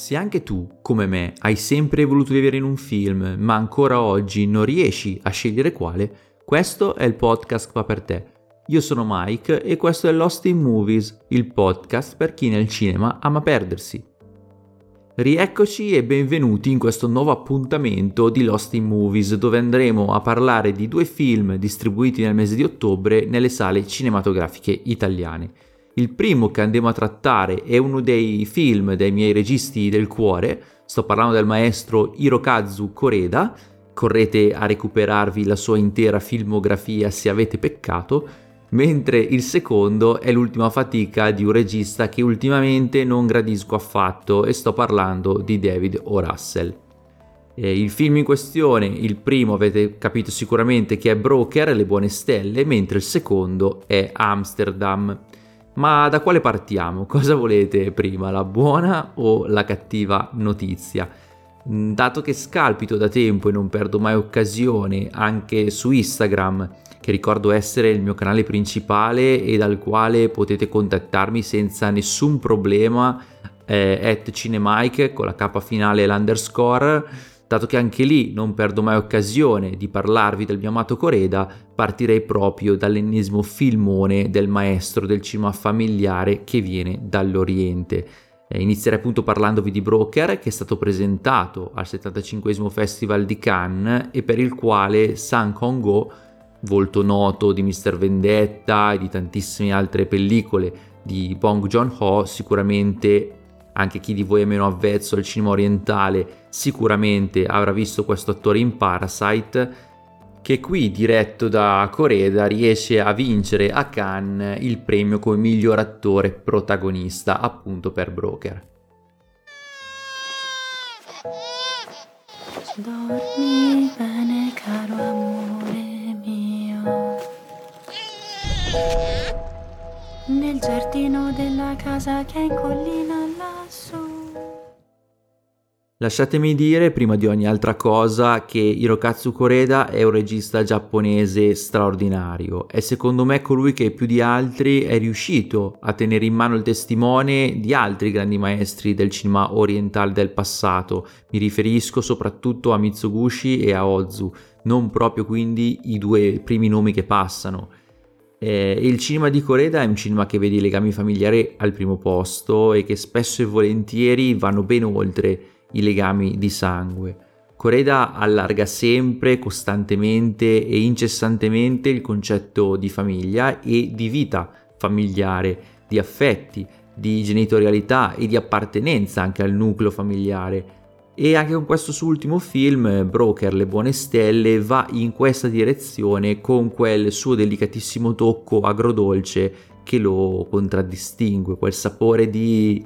Se anche tu, come me, hai sempre voluto vivere in un film, ma ancora oggi non riesci a scegliere quale, questo è il podcast fa per te. Io sono Mike e questo è Lost in Movies, il podcast per chi nel cinema ama perdersi. Rieccoci e benvenuti in questo nuovo appuntamento di Lost in Movies dove andremo a parlare di due film distribuiti nel mese di ottobre nelle sale cinematografiche italiane. Il primo che andiamo a trattare è uno dei film dei miei registi del cuore, sto parlando del maestro Hirokazu Koreda, correte a recuperarvi la sua intera filmografia se avete peccato, mentre il secondo è l'ultima fatica di un regista che ultimamente non gradisco affatto e sto parlando di David O. Russell. Il film in questione, il primo avete capito sicuramente che è Broker, Le buone stelle, mentre il secondo è Amsterdam. Ma da quale partiamo? Cosa volete prima, la buona o la cattiva notizia? Mm, dato che scalpito da tempo e non perdo mai occasione anche su Instagram, che ricordo essere il mio canale principale e dal quale potete contattarmi senza nessun problema, eh, at Cinemike con la K finale e l'underscore, dato che anche lì non perdo mai occasione di parlarvi del mio amato Coreda, partirei proprio dall'ennesimo filmone del maestro del cinema familiare che viene dall'Oriente. Eh, inizierei appunto parlandovi di Broker che è stato presentato al 75 Festival di Cannes e per il quale Sang Kong-ho, volto noto di Mr. Vendetta e di tantissime altre pellicole di Bong Joon-ho, sicuramente anche chi di voi è meno avvezzo al cinema orientale sicuramente avrà visto questo attore in Parasite che qui diretto da Coreda riesce a vincere a Cannes il premio come miglior attore protagonista appunto per Broker. Dormi bene caro amore mio nel giardino della casa che è in collina. Lasciatemi dire prima di ogni altra cosa che Hirokazu Koreda è un regista giapponese straordinario. È secondo me colui che più di altri è riuscito a tenere in mano il testimone di altri grandi maestri del cinema orientale del passato. Mi riferisco soprattutto a Mitsugushi e a Ozu, non proprio quindi i due primi nomi che passano. Eh, il cinema di Coreda è un cinema che vede i legami familiari al primo posto e che spesso e volentieri vanno ben oltre i legami di sangue. Coreda allarga sempre, costantemente e incessantemente il concetto di famiglia e di vita familiare, di affetti, di genitorialità e di appartenenza anche al nucleo familiare e anche con questo suo ultimo film, Broker, Le buone stelle, va in questa direzione con quel suo delicatissimo tocco agrodolce che lo contraddistingue, quel sapore di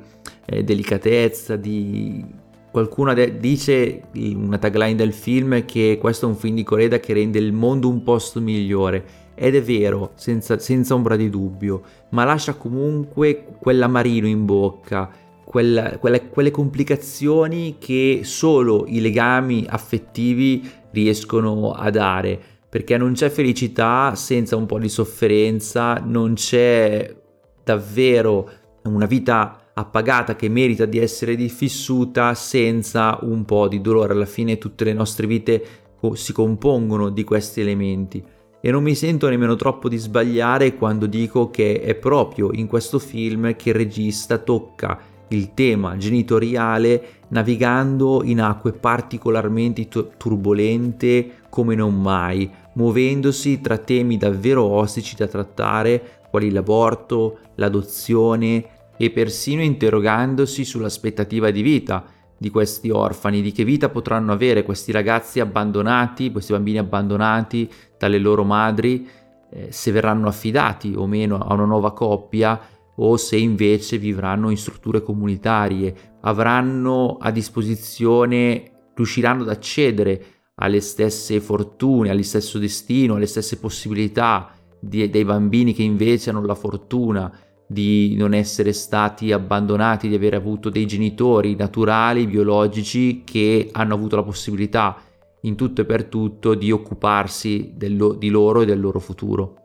eh, delicatezza, di... Qualcuno dice in una tagline del film che questo è un film di Coreda che rende il mondo un posto migliore. Ed è vero, senza, senza ombra di dubbio, ma lascia comunque quell'amarino in bocca, quella, quelle, quelle complicazioni che solo i legami affettivi riescono a dare, perché non c'è felicità senza un po' di sofferenza, non c'è davvero una vita appagata che merita di essere diffissuta senza un po' di dolore. Alla fine tutte le nostre vite si compongono di questi elementi e non mi sento nemmeno troppo di sbagliare quando dico che è proprio in questo film che il regista tocca il tema genitoriale navigando in acque particolarmente turbolente come non mai, muovendosi tra temi davvero ostici da trattare quali l'aborto, l'adozione e persino interrogandosi sull'aspettativa di vita di questi orfani, di che vita potranno avere questi ragazzi abbandonati, questi bambini abbandonati dalle loro madri, eh, se verranno affidati o meno a una nuova coppia o se invece vivranno in strutture comunitarie, avranno a disposizione, riusciranno ad accedere alle stesse fortune, allo stesso destino, alle stesse possibilità di, dei bambini che invece hanno la fortuna di non essere stati abbandonati, di aver avuto dei genitori naturali, biologici, che hanno avuto la possibilità in tutto e per tutto di occuparsi del, di loro e del loro futuro.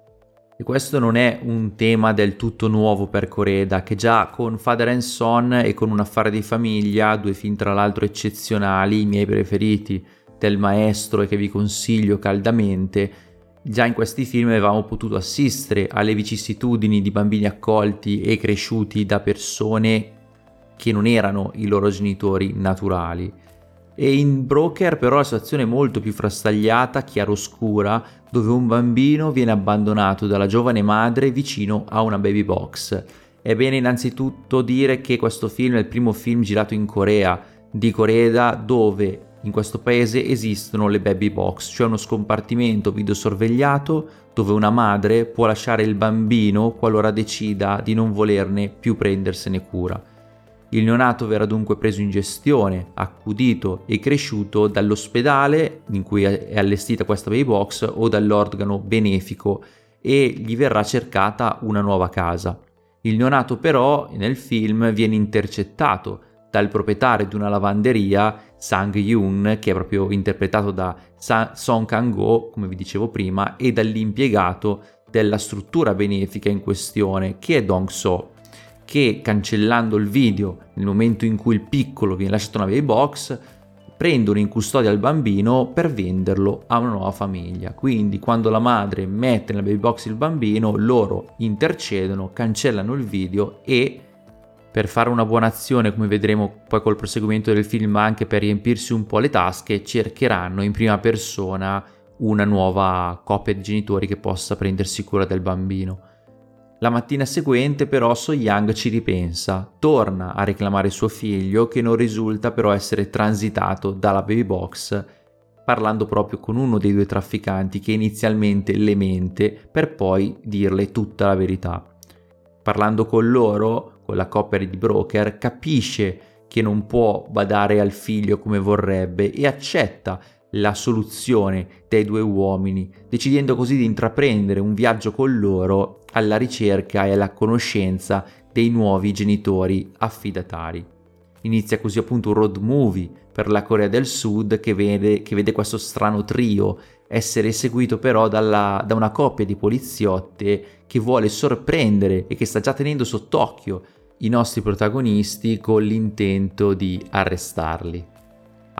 E questo non è un tema del tutto nuovo per Coreda, che già con Father and Son e con Un affare di famiglia, due film tra l'altro eccezionali, i miei preferiti del maestro e che vi consiglio caldamente, già in questi film avevamo potuto assistere alle vicissitudini di bambini accolti e cresciuti da persone che non erano i loro genitori naturali. E in Broker però la situazione è molto più frastagliata, chiaroscura, dove un bambino viene abbandonato dalla giovane madre vicino a una baby box. È bene innanzitutto dire che questo film è il primo film girato in Corea, di Corea dove in questo paese esistono le baby box, cioè uno scompartimento videosorvegliato dove una madre può lasciare il bambino qualora decida di non volerne più prendersene cura. Il neonato verrà dunque preso in gestione, accudito e cresciuto dall'ospedale in cui è allestita questa baby box o dall'organo benefico e gli verrà cercata una nuova casa. Il neonato però nel film viene intercettato dal proprietario di una lavanderia, Sang Yoon, che è proprio interpretato da Song Kang-go, come vi dicevo prima, e dall'impiegato della struttura benefica in questione, che è Dong So che cancellando il video nel momento in cui il piccolo viene lasciato nella baby box prendono in custodia il bambino per venderlo a una nuova famiglia. Quindi quando la madre mette nella baby box il bambino, loro intercedono, cancellano il video e per fare una buona azione, come vedremo poi col proseguimento del film, anche per riempirsi un po' le tasche, cercheranno in prima persona una nuova coppia di genitori che possa prendersi cura del bambino. La mattina seguente però So Young ci ripensa, torna a reclamare suo figlio che non risulta però essere transitato dalla baby box, parlando proprio con uno dei due trafficanti che inizialmente le mente per poi dirle tutta la verità. Parlando con loro, con la coppia di broker, capisce che non può badare al figlio come vorrebbe e accetta la soluzione dei due uomini, decidendo così di intraprendere un viaggio con loro alla ricerca e alla conoscenza dei nuovi genitori affidatari. Inizia così appunto un road movie per la Corea del Sud che vede, che vede questo strano trio essere seguito però dalla, da una coppia di poliziotte che vuole sorprendere e che sta già tenendo sott'occhio i nostri protagonisti con l'intento di arrestarli.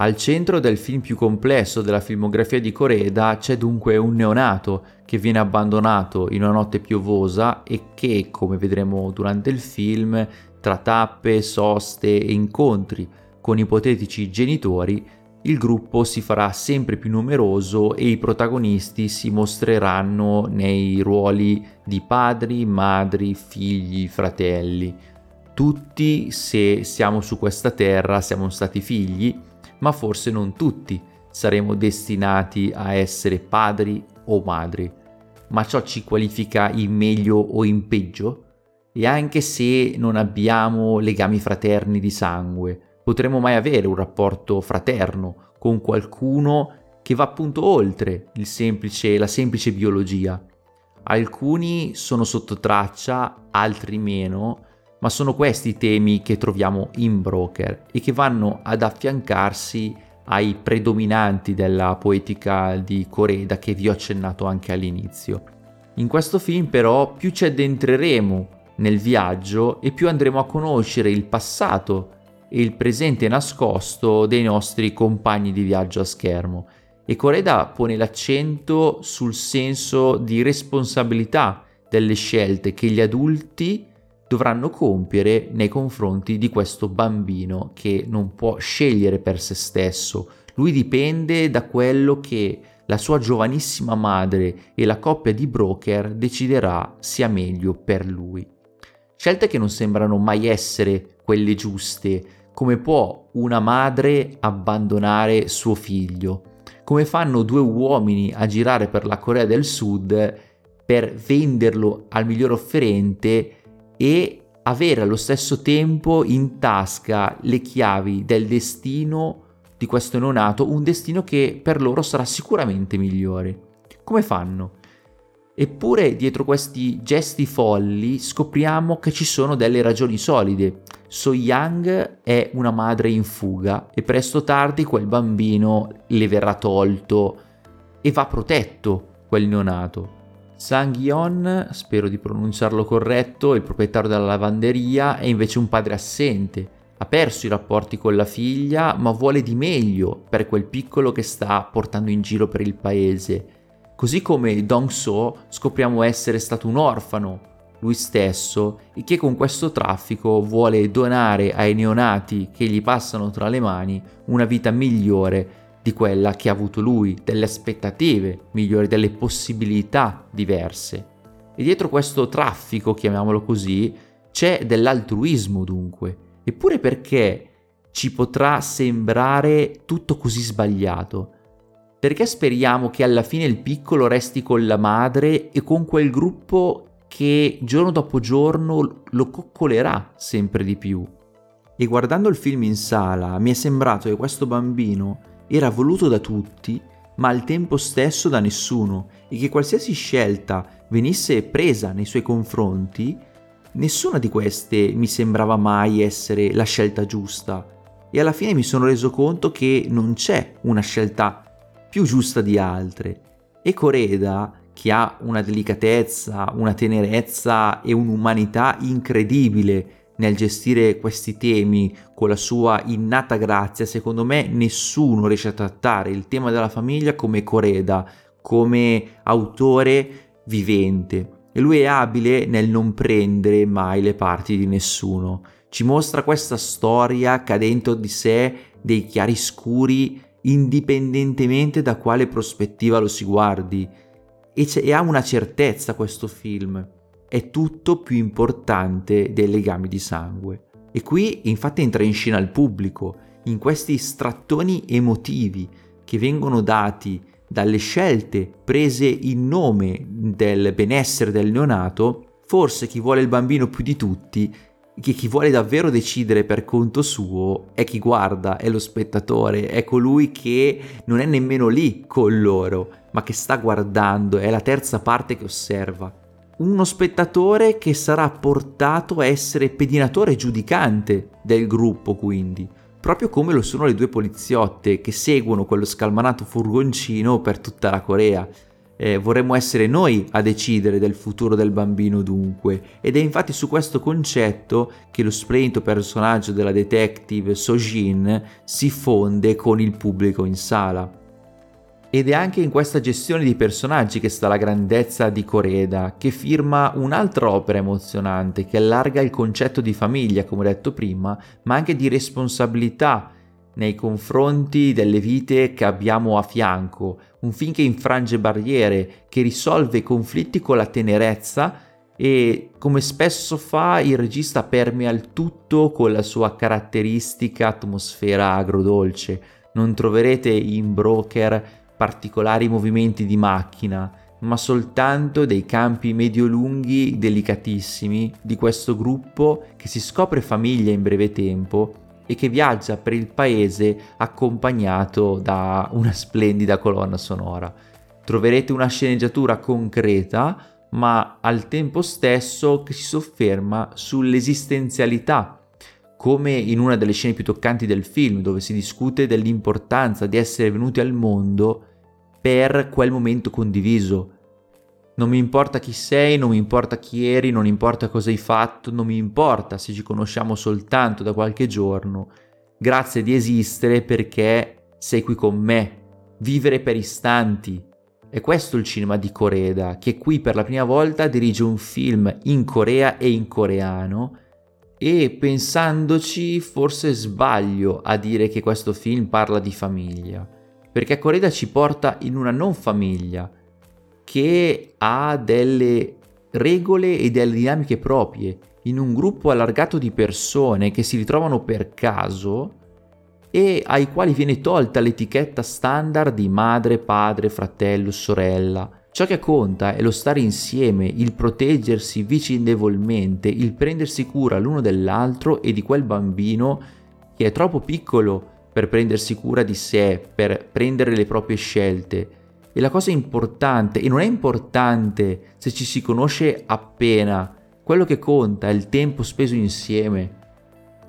Al centro del film più complesso della filmografia di Coreda c'è dunque un neonato che viene abbandonato in una notte piovosa e che, come vedremo durante il film, tra tappe, soste e incontri con ipotetici genitori, il gruppo si farà sempre più numeroso e i protagonisti si mostreranno nei ruoli di padri, madri, figli, fratelli. Tutti, se siamo su questa terra, siamo stati figli ma forse non tutti saremo destinati a essere padri o madri. Ma ciò ci qualifica in meglio o in peggio? E anche se non abbiamo legami fraterni di sangue, potremo mai avere un rapporto fraterno con qualcuno che va appunto oltre semplice, la semplice biologia. Alcuni sono sotto traccia, altri meno, ma sono questi i temi che troviamo in Broker e che vanno ad affiancarsi ai predominanti della poetica di Coreda che vi ho accennato anche all'inizio. In questo film però più ci addentreremo nel viaggio e più andremo a conoscere il passato e il presente nascosto dei nostri compagni di viaggio a schermo. E Coreda pone l'accento sul senso di responsabilità delle scelte che gli adulti dovranno compiere nei confronti di questo bambino che non può scegliere per se stesso. Lui dipende da quello che la sua giovanissima madre e la coppia di broker deciderà sia meglio per lui. Scelte che non sembrano mai essere quelle giuste. Come può una madre abbandonare suo figlio? Come fanno due uomini a girare per la Corea del Sud per venderlo al miglior offerente e avere allo stesso tempo in tasca le chiavi del destino di questo neonato, un destino che per loro sarà sicuramente migliore. Come fanno? Eppure dietro questi gesti folli scopriamo che ci sono delle ragioni solide. So Yang è una madre in fuga e presto o tardi quel bambino le verrà tolto e va protetto quel neonato. Sang-yeon, spero di pronunciarlo corretto, il proprietario della lavanderia, è invece un padre assente. Ha perso i rapporti con la figlia, ma vuole di meglio per quel piccolo che sta portando in giro per il paese. Così come Dong-so scopriamo essere stato un orfano, lui stesso, e che con questo traffico vuole donare ai neonati che gli passano tra le mani una vita migliore di quella che ha avuto lui, delle aspettative migliori, delle possibilità diverse. E dietro questo traffico, chiamiamolo così, c'è dell'altruismo dunque. Eppure perché ci potrà sembrare tutto così sbagliato? Perché speriamo che alla fine il piccolo resti con la madre e con quel gruppo che giorno dopo giorno lo coccolerà sempre di più? E guardando il film in sala mi è sembrato che questo bambino era voluto da tutti, ma al tempo stesso da nessuno, e che qualsiasi scelta venisse presa nei suoi confronti, nessuna di queste mi sembrava mai essere la scelta giusta. E alla fine mi sono reso conto che non c'è una scelta più giusta di altre. E Coreda, che ha una delicatezza, una tenerezza e un'umanità incredibile nel gestire questi temi con la sua innata grazia, secondo me nessuno riesce a trattare il tema della famiglia come Coreda, come autore vivente. E lui è abile nel non prendere mai le parti di nessuno. Ci mostra questa storia che ha dentro di sé dei chiaroscuri indipendentemente da quale prospettiva lo si guardi. E, e ha una certezza questo film è tutto più importante dei legami di sangue. E qui infatti entra in scena il pubblico, in questi strattoni emotivi che vengono dati dalle scelte prese in nome del benessere del neonato, forse chi vuole il bambino più di tutti, che chi vuole davvero decidere per conto suo è chi guarda, è lo spettatore, è colui che non è nemmeno lì con loro, ma che sta guardando, è la terza parte che osserva uno spettatore che sarà portato a essere pedinatore giudicante del gruppo, quindi, proprio come lo sono le due poliziotte che seguono quello scalmanato furgoncino per tutta la Corea. Eh, vorremmo essere noi a decidere del futuro del bambino dunque, ed è infatti su questo concetto che lo splendido personaggio della detective Sojin si fonde con il pubblico in sala. Ed è anche in questa gestione di personaggi che sta la grandezza di Coreda, che firma un'altra opera emozionante che allarga il concetto di famiglia, come detto prima, ma anche di responsabilità nei confronti delle vite che abbiamo a fianco, un film che infrange barriere, che risolve conflitti con la tenerezza e come spesso fa il regista permea il tutto con la sua caratteristica atmosfera agrodolce. Non troverete in Broker particolari movimenti di macchina, ma soltanto dei campi medio-lunghi delicatissimi di questo gruppo che si scopre famiglia in breve tempo e che viaggia per il paese accompagnato da una splendida colonna sonora. Troverete una sceneggiatura concreta, ma al tempo stesso che si sofferma sull'esistenzialità, come in una delle scene più toccanti del film, dove si discute dell'importanza di essere venuti al mondo per quel momento condiviso. Non mi importa chi sei, non mi importa chi eri, non importa cosa hai fatto, non mi importa se ci conosciamo soltanto da qualche giorno. Grazie di esistere perché sei qui con me. Vivere per istanti. È questo il cinema di Coreda, che qui per la prima volta dirige un film in Corea e in coreano. E pensandoci, forse sbaglio a dire che questo film parla di famiglia perché Coreda ci porta in una non famiglia che ha delle regole e delle dinamiche proprie, in un gruppo allargato di persone che si ritrovano per caso e ai quali viene tolta l'etichetta standard di madre, padre, fratello, sorella. Ciò che conta è lo stare insieme, il proteggersi vicendevolmente, il prendersi cura l'uno dell'altro e di quel bambino che è troppo piccolo per prendersi cura di sé, per prendere le proprie scelte. E la cosa importante, e non è importante se ci si conosce appena, quello che conta è il tempo speso insieme.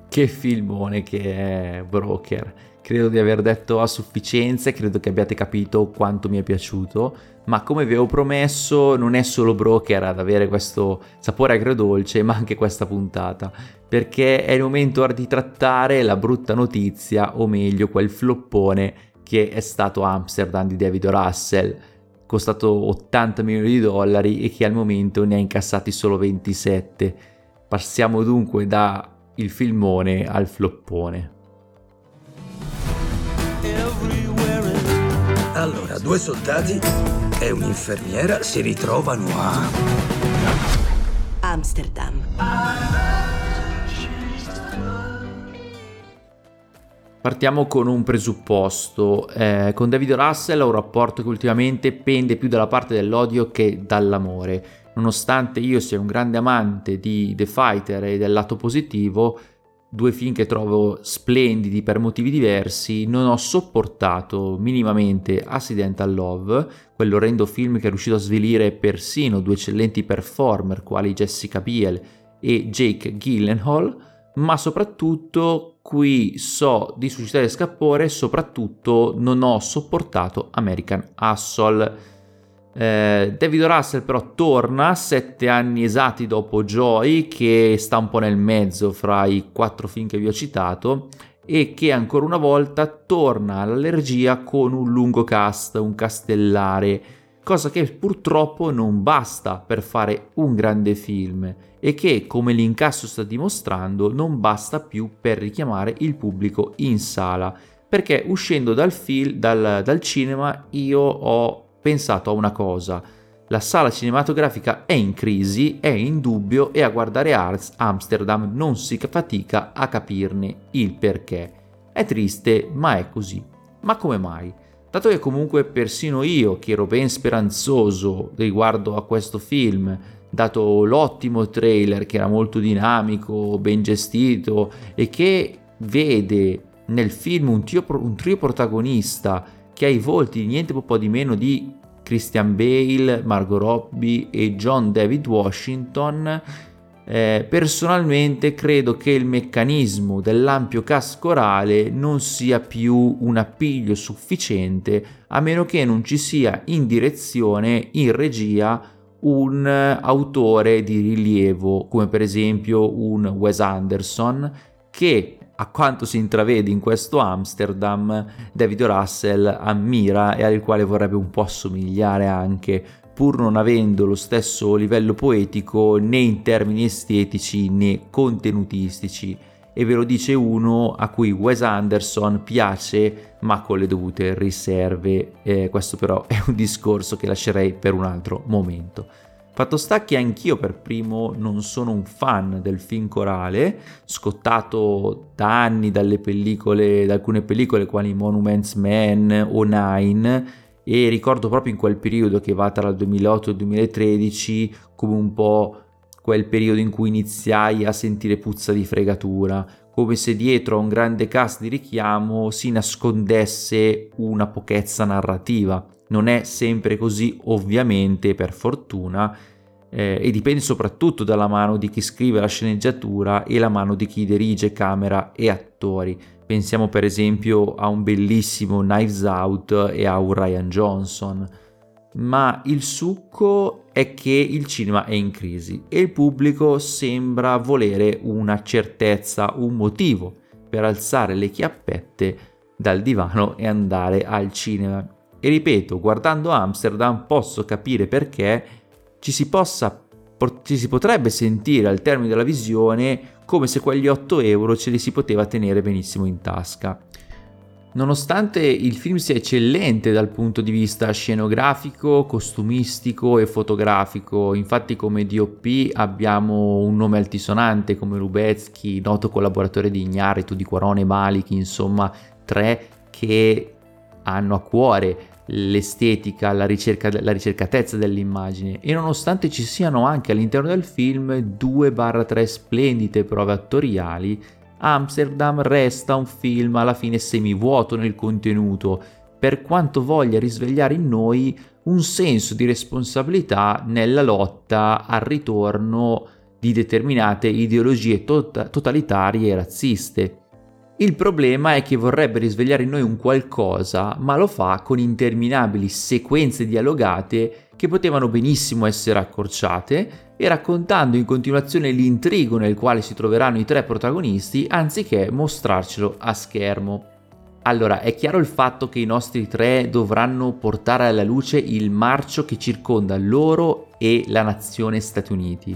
che filmone che è Broker. Credo di aver detto a sufficienza e credo che abbiate capito quanto mi è piaciuto, ma come vi avevo promesso non è solo Broker ad avere questo sapore agrodolce, ma anche questa puntata, perché è il momento ora di trattare la brutta notizia, o meglio quel floppone che è stato Amsterdam di David Russell, costato 80 milioni di dollari e che al momento ne ha incassati solo 27. Passiamo dunque da il filmone al floppone. Allora, due soldati e un'infermiera si ritrovano a Amsterdam. Partiamo con un presupposto. Eh, con David Russell ho un rapporto che ultimamente pende più dalla parte dell'odio che dall'amore. Nonostante io sia un grande amante di The Fighter e del lato positivo, due film che trovo splendidi per motivi diversi, non ho sopportato minimamente Accidental Love, quell'orrendo film che è riuscito a svelire persino due eccellenti performer quali Jessica Biel e Jake Gyllenhaal, ma soprattutto qui so di suscitare scapore, soprattutto non ho sopportato American Hustle eh, David Russell però torna sette anni esatti dopo Joy, che sta un po' nel mezzo fra i quattro film che vi ho citato, e che ancora una volta torna all'allergia con un lungo cast, un castellare, cosa che purtroppo non basta per fare un grande film e che, come l'incasso sta dimostrando, non basta più per richiamare il pubblico in sala. Perché uscendo dal, film, dal, dal cinema io ho pensato a una cosa. La sala cinematografica è in crisi, è in dubbio e a guardare Arts Amsterdam non si fatica a capirne il perché. È triste, ma è così. Ma come mai? Dato che comunque persino io, che ero ben speranzoso riguardo a questo film, dato l'ottimo trailer che era molto dinamico, ben gestito e che vede nel film un trio, un trio protagonista che ha i volti niente po' di meno di Christian Bale, Margot Robbie e John David Washington, eh, personalmente credo che il meccanismo dell'ampio casco orale non sia più un appiglio sufficiente a meno che non ci sia in direzione, in regia, un autore di rilievo come per esempio un Wes Anderson che a quanto si intravede in questo Amsterdam, David Russell ammira e al quale vorrebbe un po' assomigliare anche, pur non avendo lo stesso livello poetico né in termini estetici né contenutistici. E ve lo dice uno a cui Wes Anderson piace, ma con le dovute riserve. Eh, questo però è un discorso che lascerei per un altro momento. Fatto sta che anch'io per primo non sono un fan del film corale, scottato da anni dalle pellicole, da alcune pellicole quali Monuments Man o Nine, e ricordo proprio in quel periodo che va tra il 2008 e il 2013 come un po' quel periodo in cui iniziai a sentire puzza di fregatura, come se dietro a un grande cast di richiamo si nascondesse una pochezza narrativa. Non è sempre così, ovviamente, per fortuna, eh, e dipende soprattutto dalla mano di chi scrive la sceneggiatura e la mano di chi dirige camera e attori. Pensiamo per esempio a un bellissimo Knives Out e a un Ryan Johnson. Ma il succo è che il cinema è in crisi e il pubblico sembra volere una certezza, un motivo per alzare le chiappette dal divano e andare al cinema. E ripeto, guardando Amsterdam posso capire perché ci si possa ci si potrebbe sentire al termine della visione come se quegli 8 euro ce li si poteva tenere benissimo in tasca. Nonostante il film sia eccellente dal punto di vista scenografico, costumistico e fotografico, infatti come DOP abbiamo un nome altisonante come Lubezki, noto collaboratore di Ignaritu, di Quarone Malik, insomma tre che hanno a cuore l'estetica, la, ricerca, la ricercatezza dell'immagine e nonostante ci siano anche all'interno del film 2-3 splendide prove attoriali, Amsterdam resta un film alla fine semivuoto nel contenuto, per quanto voglia risvegliare in noi un senso di responsabilità nella lotta al ritorno di determinate ideologie tot- totalitarie e razziste. Il problema è che vorrebbe risvegliare in noi un qualcosa, ma lo fa con interminabili sequenze dialogate che potevano benissimo essere accorciate e raccontando in continuazione l'intrigo nel quale si troveranno i tre protagonisti anziché mostrarcelo a schermo. Allora, è chiaro il fatto che i nostri tre dovranno portare alla luce il marcio che circonda loro e la nazione Stati Uniti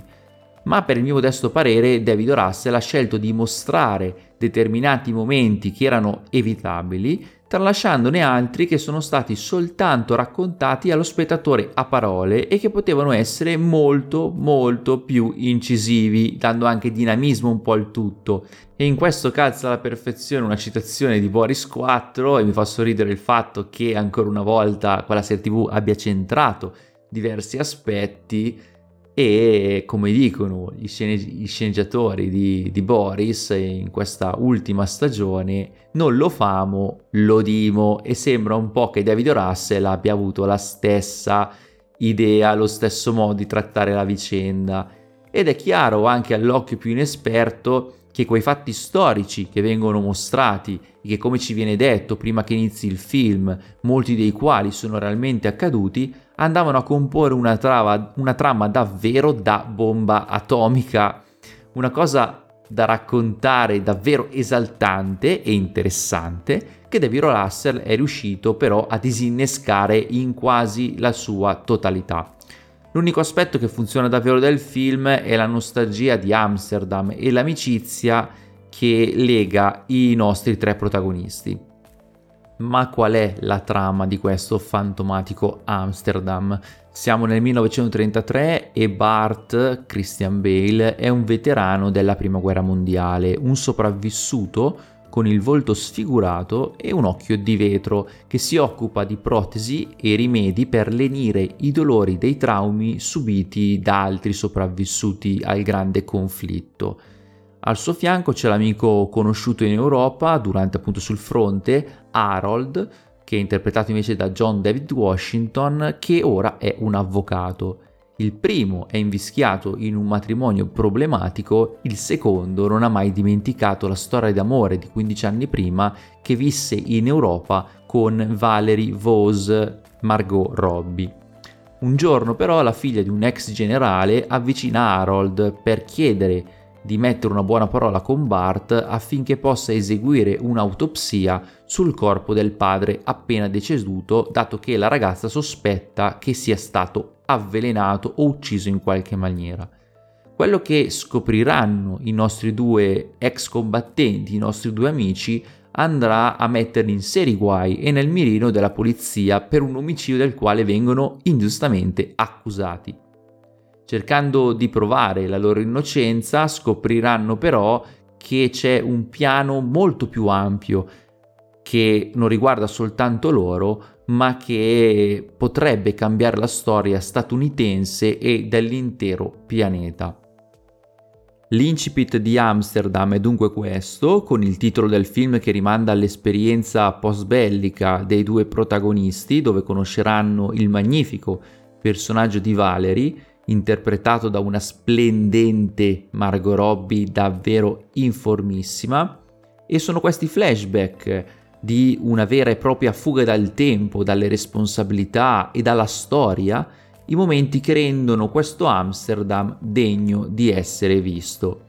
ma per il mio modesto parere David Russell ha scelto di mostrare determinati momenti che erano evitabili, tralasciandone altri che sono stati soltanto raccontati allo spettatore a parole e che potevano essere molto molto più incisivi, dando anche dinamismo un po' al tutto. E in questo calza alla perfezione una citazione di Boris 4 e mi fa sorridere il fatto che ancora una volta quella serie TV abbia centrato diversi aspetti e come dicono gli, scene- gli sceneggiatori di, di, Boris in questa ultima stagione non lo famo, lo dimo. E sembra un po' che David Russell abbia avuto la stessa idea, lo stesso modo di trattare la vicenda. Ed è chiaro anche all'occhio più inesperto che quei fatti storici che vengono mostrati e che come ci viene detto prima che inizi il film, molti dei quali sono realmente accaduti, andavano a comporre una, trava, una trama davvero da bomba atomica, una cosa da raccontare davvero esaltante e interessante che David Russell è riuscito però a disinnescare in quasi la sua totalità. L'unico aspetto che funziona davvero del film è la nostalgia di Amsterdam e l'amicizia che lega i nostri tre protagonisti. Ma qual è la trama di questo fantomatico Amsterdam? Siamo nel 1933 e Bart, Christian Bale, è un veterano della Prima Guerra Mondiale, un sopravvissuto con il volto sfigurato e un occhio di vetro che si occupa di protesi e rimedi per lenire i dolori dei traumi subiti da altri sopravvissuti al grande conflitto. Al suo fianco c'è l'amico conosciuto in Europa durante appunto sul fronte, Harold, che è interpretato invece da John David Washington, che ora è un avvocato. Il primo è invischiato in un matrimonio problematico, il secondo non ha mai dimenticato la storia d'amore di 15 anni prima che visse in Europa con Valerie Vos Margot Robbie. Un giorno però la figlia di un ex generale avvicina Harold per chiedere di mettere una buona parola con Bart affinché possa eseguire un'autopsia sul corpo del padre appena deceduto, dato che la ragazza sospetta che sia stato avvelenato o ucciso in qualche maniera. Quello che scopriranno i nostri due ex combattenti, i nostri due amici, andrà a metterli in seri guai e nel mirino della polizia per un omicidio del quale vengono ingiustamente accusati. Cercando di provare la loro innocenza, scopriranno però che c'è un piano molto più ampio che non riguarda soltanto loro, ma che potrebbe cambiare la storia statunitense e dell'intero pianeta. L'incipit di Amsterdam è dunque questo, con il titolo del film che rimanda all'esperienza post-bellica dei due protagonisti, dove conosceranno il magnifico personaggio di Valerie interpretato da una splendente Margot Robbie davvero informissima e sono questi flashback di una vera e propria fuga dal tempo, dalle responsabilità e dalla storia, i momenti che rendono questo Amsterdam degno di essere visto.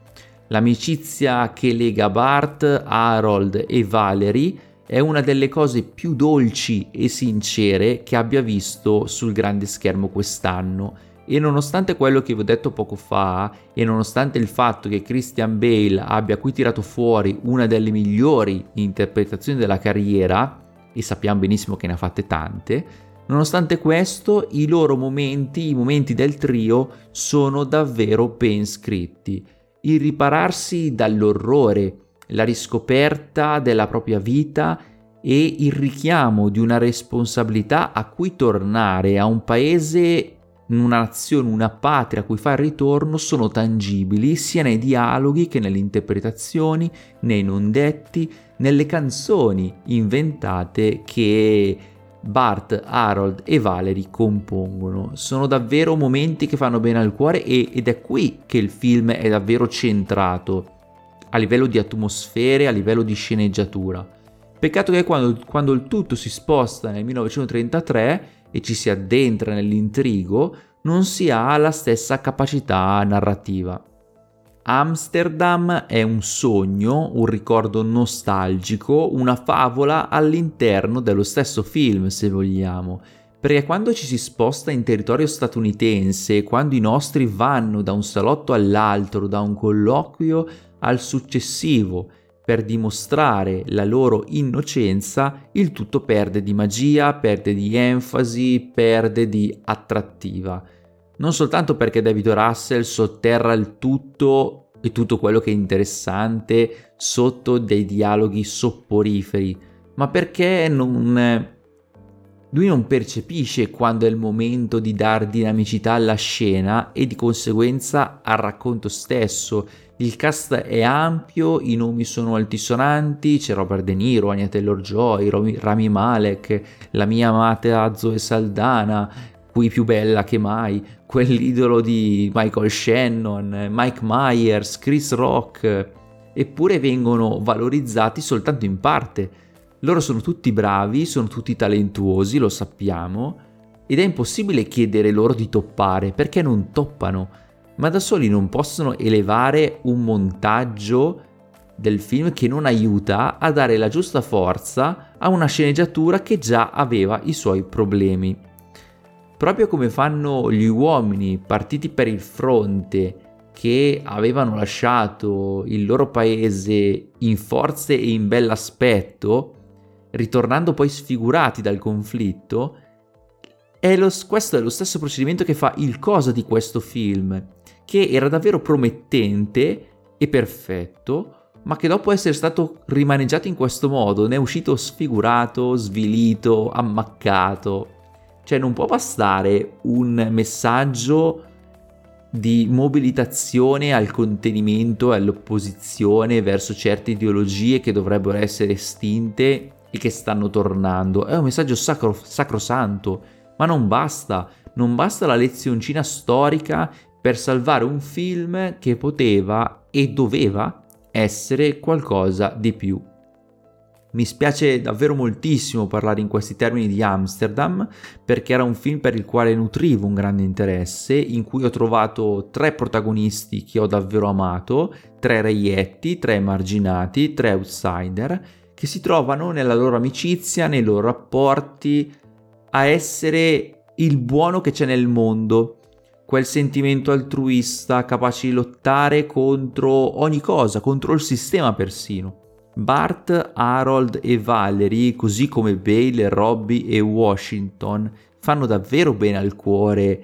L'amicizia che lega Bart, Harold e Valerie è una delle cose più dolci e sincere che abbia visto sul grande schermo quest'anno e nonostante quello che vi ho detto poco fa e nonostante il fatto che Christian Bale abbia qui tirato fuori una delle migliori interpretazioni della carriera, e sappiamo benissimo che ne ha fatte tante, nonostante questo i loro momenti, i momenti del trio, sono davvero ben scritti. Il ripararsi dall'orrore, la riscoperta della propria vita e il richiamo di una responsabilità a cui tornare a un paese una nazione, una patria a cui fare ritorno sono tangibili sia nei dialoghi che nelle interpretazioni, nei non detti, nelle canzoni inventate che Bart, Harold e Valerie compongono. Sono davvero momenti che fanno bene al cuore e, ed è qui che il film è davvero centrato a livello di atmosfere, a livello di sceneggiatura. Peccato che quando, quando il tutto si sposta nel 1933 e ci si addentra nell'intrigo, non si ha la stessa capacità narrativa. Amsterdam è un sogno, un ricordo nostalgico, una favola all'interno dello stesso film, se vogliamo. Perché quando ci si sposta in territorio statunitense, quando i nostri vanno da un salotto all'altro, da un colloquio al successivo, per dimostrare la loro innocenza, il tutto perde di magia, perde di enfasi, perde di attrattiva. Non soltanto perché David Russell sotterra il tutto e tutto quello che è interessante sotto dei dialoghi sopporiferi, ma perché non, lui non percepisce quando è il momento di dar dinamicità alla scena e di conseguenza al racconto stesso il cast è ampio, i nomi sono altisonanti, c'è Robert De Niro, Anya Taylor-Joy, Rami Malek, la mia amata Zoe Saldana, qui più bella che mai, quell'idolo di Michael Shannon, Mike Myers, Chris Rock, eppure vengono valorizzati soltanto in parte. Loro sono tutti bravi, sono tutti talentuosi, lo sappiamo, ed è impossibile chiedere loro di toppare perché non toppano ma da soli non possono elevare un montaggio del film che non aiuta a dare la giusta forza a una sceneggiatura che già aveva i suoi problemi. Proprio come fanno gli uomini partiti per il fronte che avevano lasciato il loro paese in forze e in bell'aspetto, ritornando poi sfigurati dal conflitto, è lo, questo è lo stesso procedimento che fa il cosa di questo film che era davvero promettente e perfetto, ma che dopo essere stato rimaneggiato in questo modo ne è uscito sfigurato, svilito, ammaccato. Cioè non può bastare un messaggio di mobilitazione al contenimento e all'opposizione verso certe ideologie che dovrebbero essere estinte e che stanno tornando. È un messaggio sacro, sacrosanto, ma non basta. Non basta la lezioncina storica per salvare un film che poteva e doveva essere qualcosa di più. Mi spiace davvero moltissimo parlare in questi termini di Amsterdam perché era un film per il quale nutrivo un grande interesse, in cui ho trovato tre protagonisti che ho davvero amato, tre reietti, tre emarginati, tre outsider, che si trovano nella loro amicizia, nei loro rapporti, a essere il buono che c'è nel mondo quel sentimento altruista capace di lottare contro ogni cosa, contro il sistema persino. Bart, Harold e Valerie, così come Bale, Robbie e Washington, fanno davvero bene al cuore,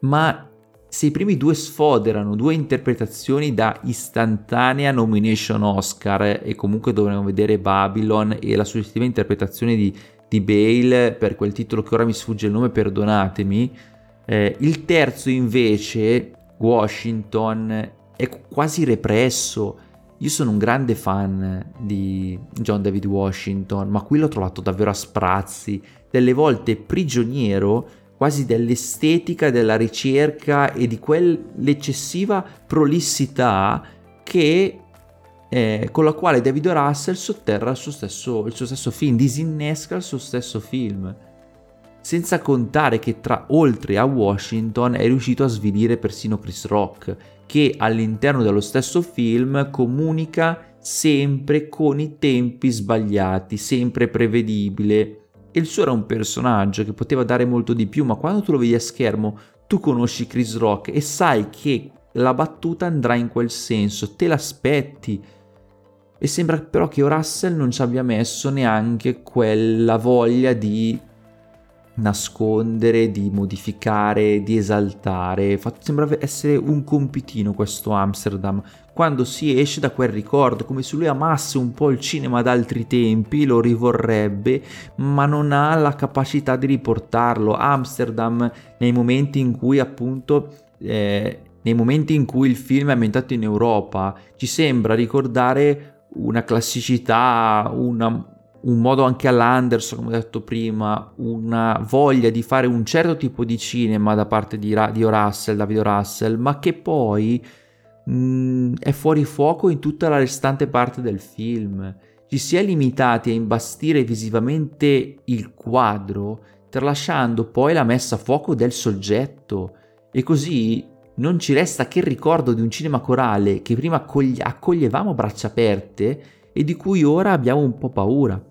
ma se i primi due sfoderano due interpretazioni da istantanea nomination Oscar e comunque dovremmo vedere Babylon e la suggestiva interpretazione di, di Bale per quel titolo che ora mi sfugge il nome, perdonatemi, eh, il terzo invece, Washington, è quasi represso. Io sono un grande fan di John David Washington, ma qui l'ho trovato davvero a sprazzi, delle volte prigioniero quasi dell'estetica, della ricerca e di quell'eccessiva prolissità che, eh, con la quale David Russell sotterra il suo, stesso, il suo stesso film, disinnesca il suo stesso film senza contare che tra oltre a Washington è riuscito a svilire persino Chris Rock, che all'interno dello stesso film comunica sempre con i tempi sbagliati, sempre prevedibile. il suo era un personaggio che poteva dare molto di più, ma quando tu lo vedi a schermo, tu conosci Chris Rock e sai che la battuta andrà in quel senso, te l'aspetti. E sembra però che Russell non ci abbia messo neanche quella voglia di nascondere, di modificare, di esaltare. Sembra essere un compitino questo Amsterdam. Quando si esce da quel ricordo, come se lui amasse un po' il cinema d'altri tempi, lo rivorrebbe, ma non ha la capacità di riportarlo. Amsterdam, nei momenti in cui appunto eh, nei momenti in cui il film è ambientato in Europa, ci sembra ricordare una classicità, una, un modo anche all'Anderson, come ho detto prima, una voglia di fare un certo tipo di cinema da parte di, Ra- Russell, David Russell, ma che poi mh, mm, è fuori fuoco in tutta la restante parte del film. Ci si è limitati a imbastire visivamente il quadro, tralasciando poi la messa a fuoco del soggetto, e così non ci resta che il ricordo di un cinema corale che prima accogli- accoglievamo a braccia aperte e di cui ora abbiamo un po' paura.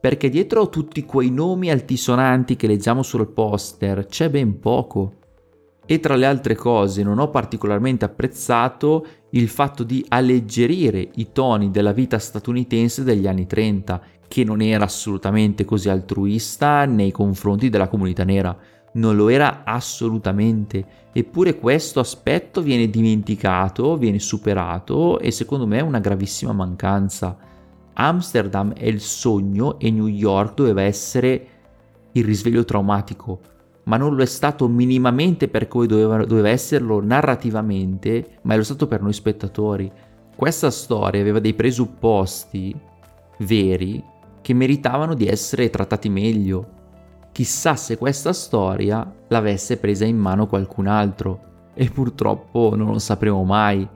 Perché dietro tutti quei nomi altisonanti che leggiamo sul poster c'è ben poco. E tra le altre cose non ho particolarmente apprezzato il fatto di alleggerire i toni della vita statunitense degli anni 30, che non era assolutamente così altruista nei confronti della comunità nera. Non lo era assolutamente, eppure questo aspetto viene dimenticato, viene superato e secondo me è una gravissima mancanza. Amsterdam è il sogno e New York doveva essere il risveglio traumatico, ma non lo è stato minimamente per cui doveva, doveva esserlo narrativamente, ma è lo stato per noi spettatori. Questa storia aveva dei presupposti veri che meritavano di essere trattati meglio. Chissà se questa storia l'avesse presa in mano qualcun altro, e purtroppo non lo sapremo mai.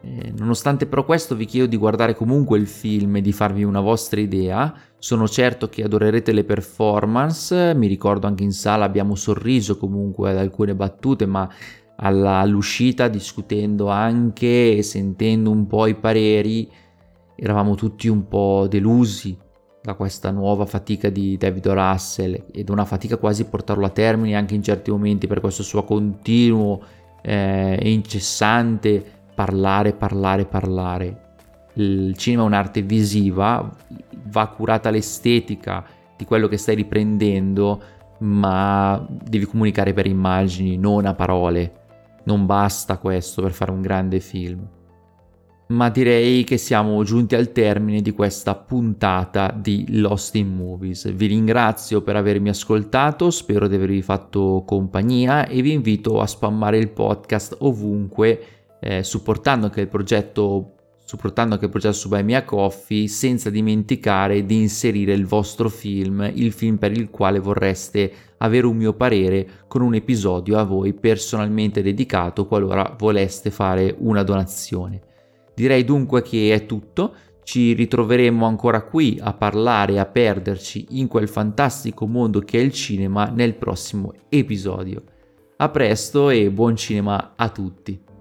Eh, nonostante però questo vi chiedo di guardare comunque il film e di farvi una vostra idea. Sono certo che adorerete le performance, mi ricordo anche in sala abbiamo sorriso comunque ad alcune battute, ma alla, all'uscita discutendo anche e sentendo un po' i pareri eravamo tutti un po' delusi da questa nuova fatica di David Russell ed una fatica quasi portarlo a termine anche in certi momenti per questo suo continuo eh, e incessante parlare, parlare, parlare. Il cinema è un'arte visiva, va curata l'estetica di quello che stai riprendendo, ma devi comunicare per immagini, non a parole. Non basta questo per fare un grande film. Ma direi che siamo giunti al termine di questa puntata di Lost in Movies. Vi ringrazio per avermi ascoltato, spero di avervi fatto compagnia e vi invito a spammare il podcast ovunque eh, supportando anche il progetto supportando anche il progetto su Buy Me Coffee senza dimenticare di inserire il vostro film, il film per il quale vorreste avere un mio parere con un episodio a voi personalmente dedicato qualora voleste fare una donazione. Direi dunque che è tutto, ci ritroveremo ancora qui a parlare e a perderci in quel fantastico mondo che è il cinema nel prossimo episodio. A presto e buon cinema a tutti!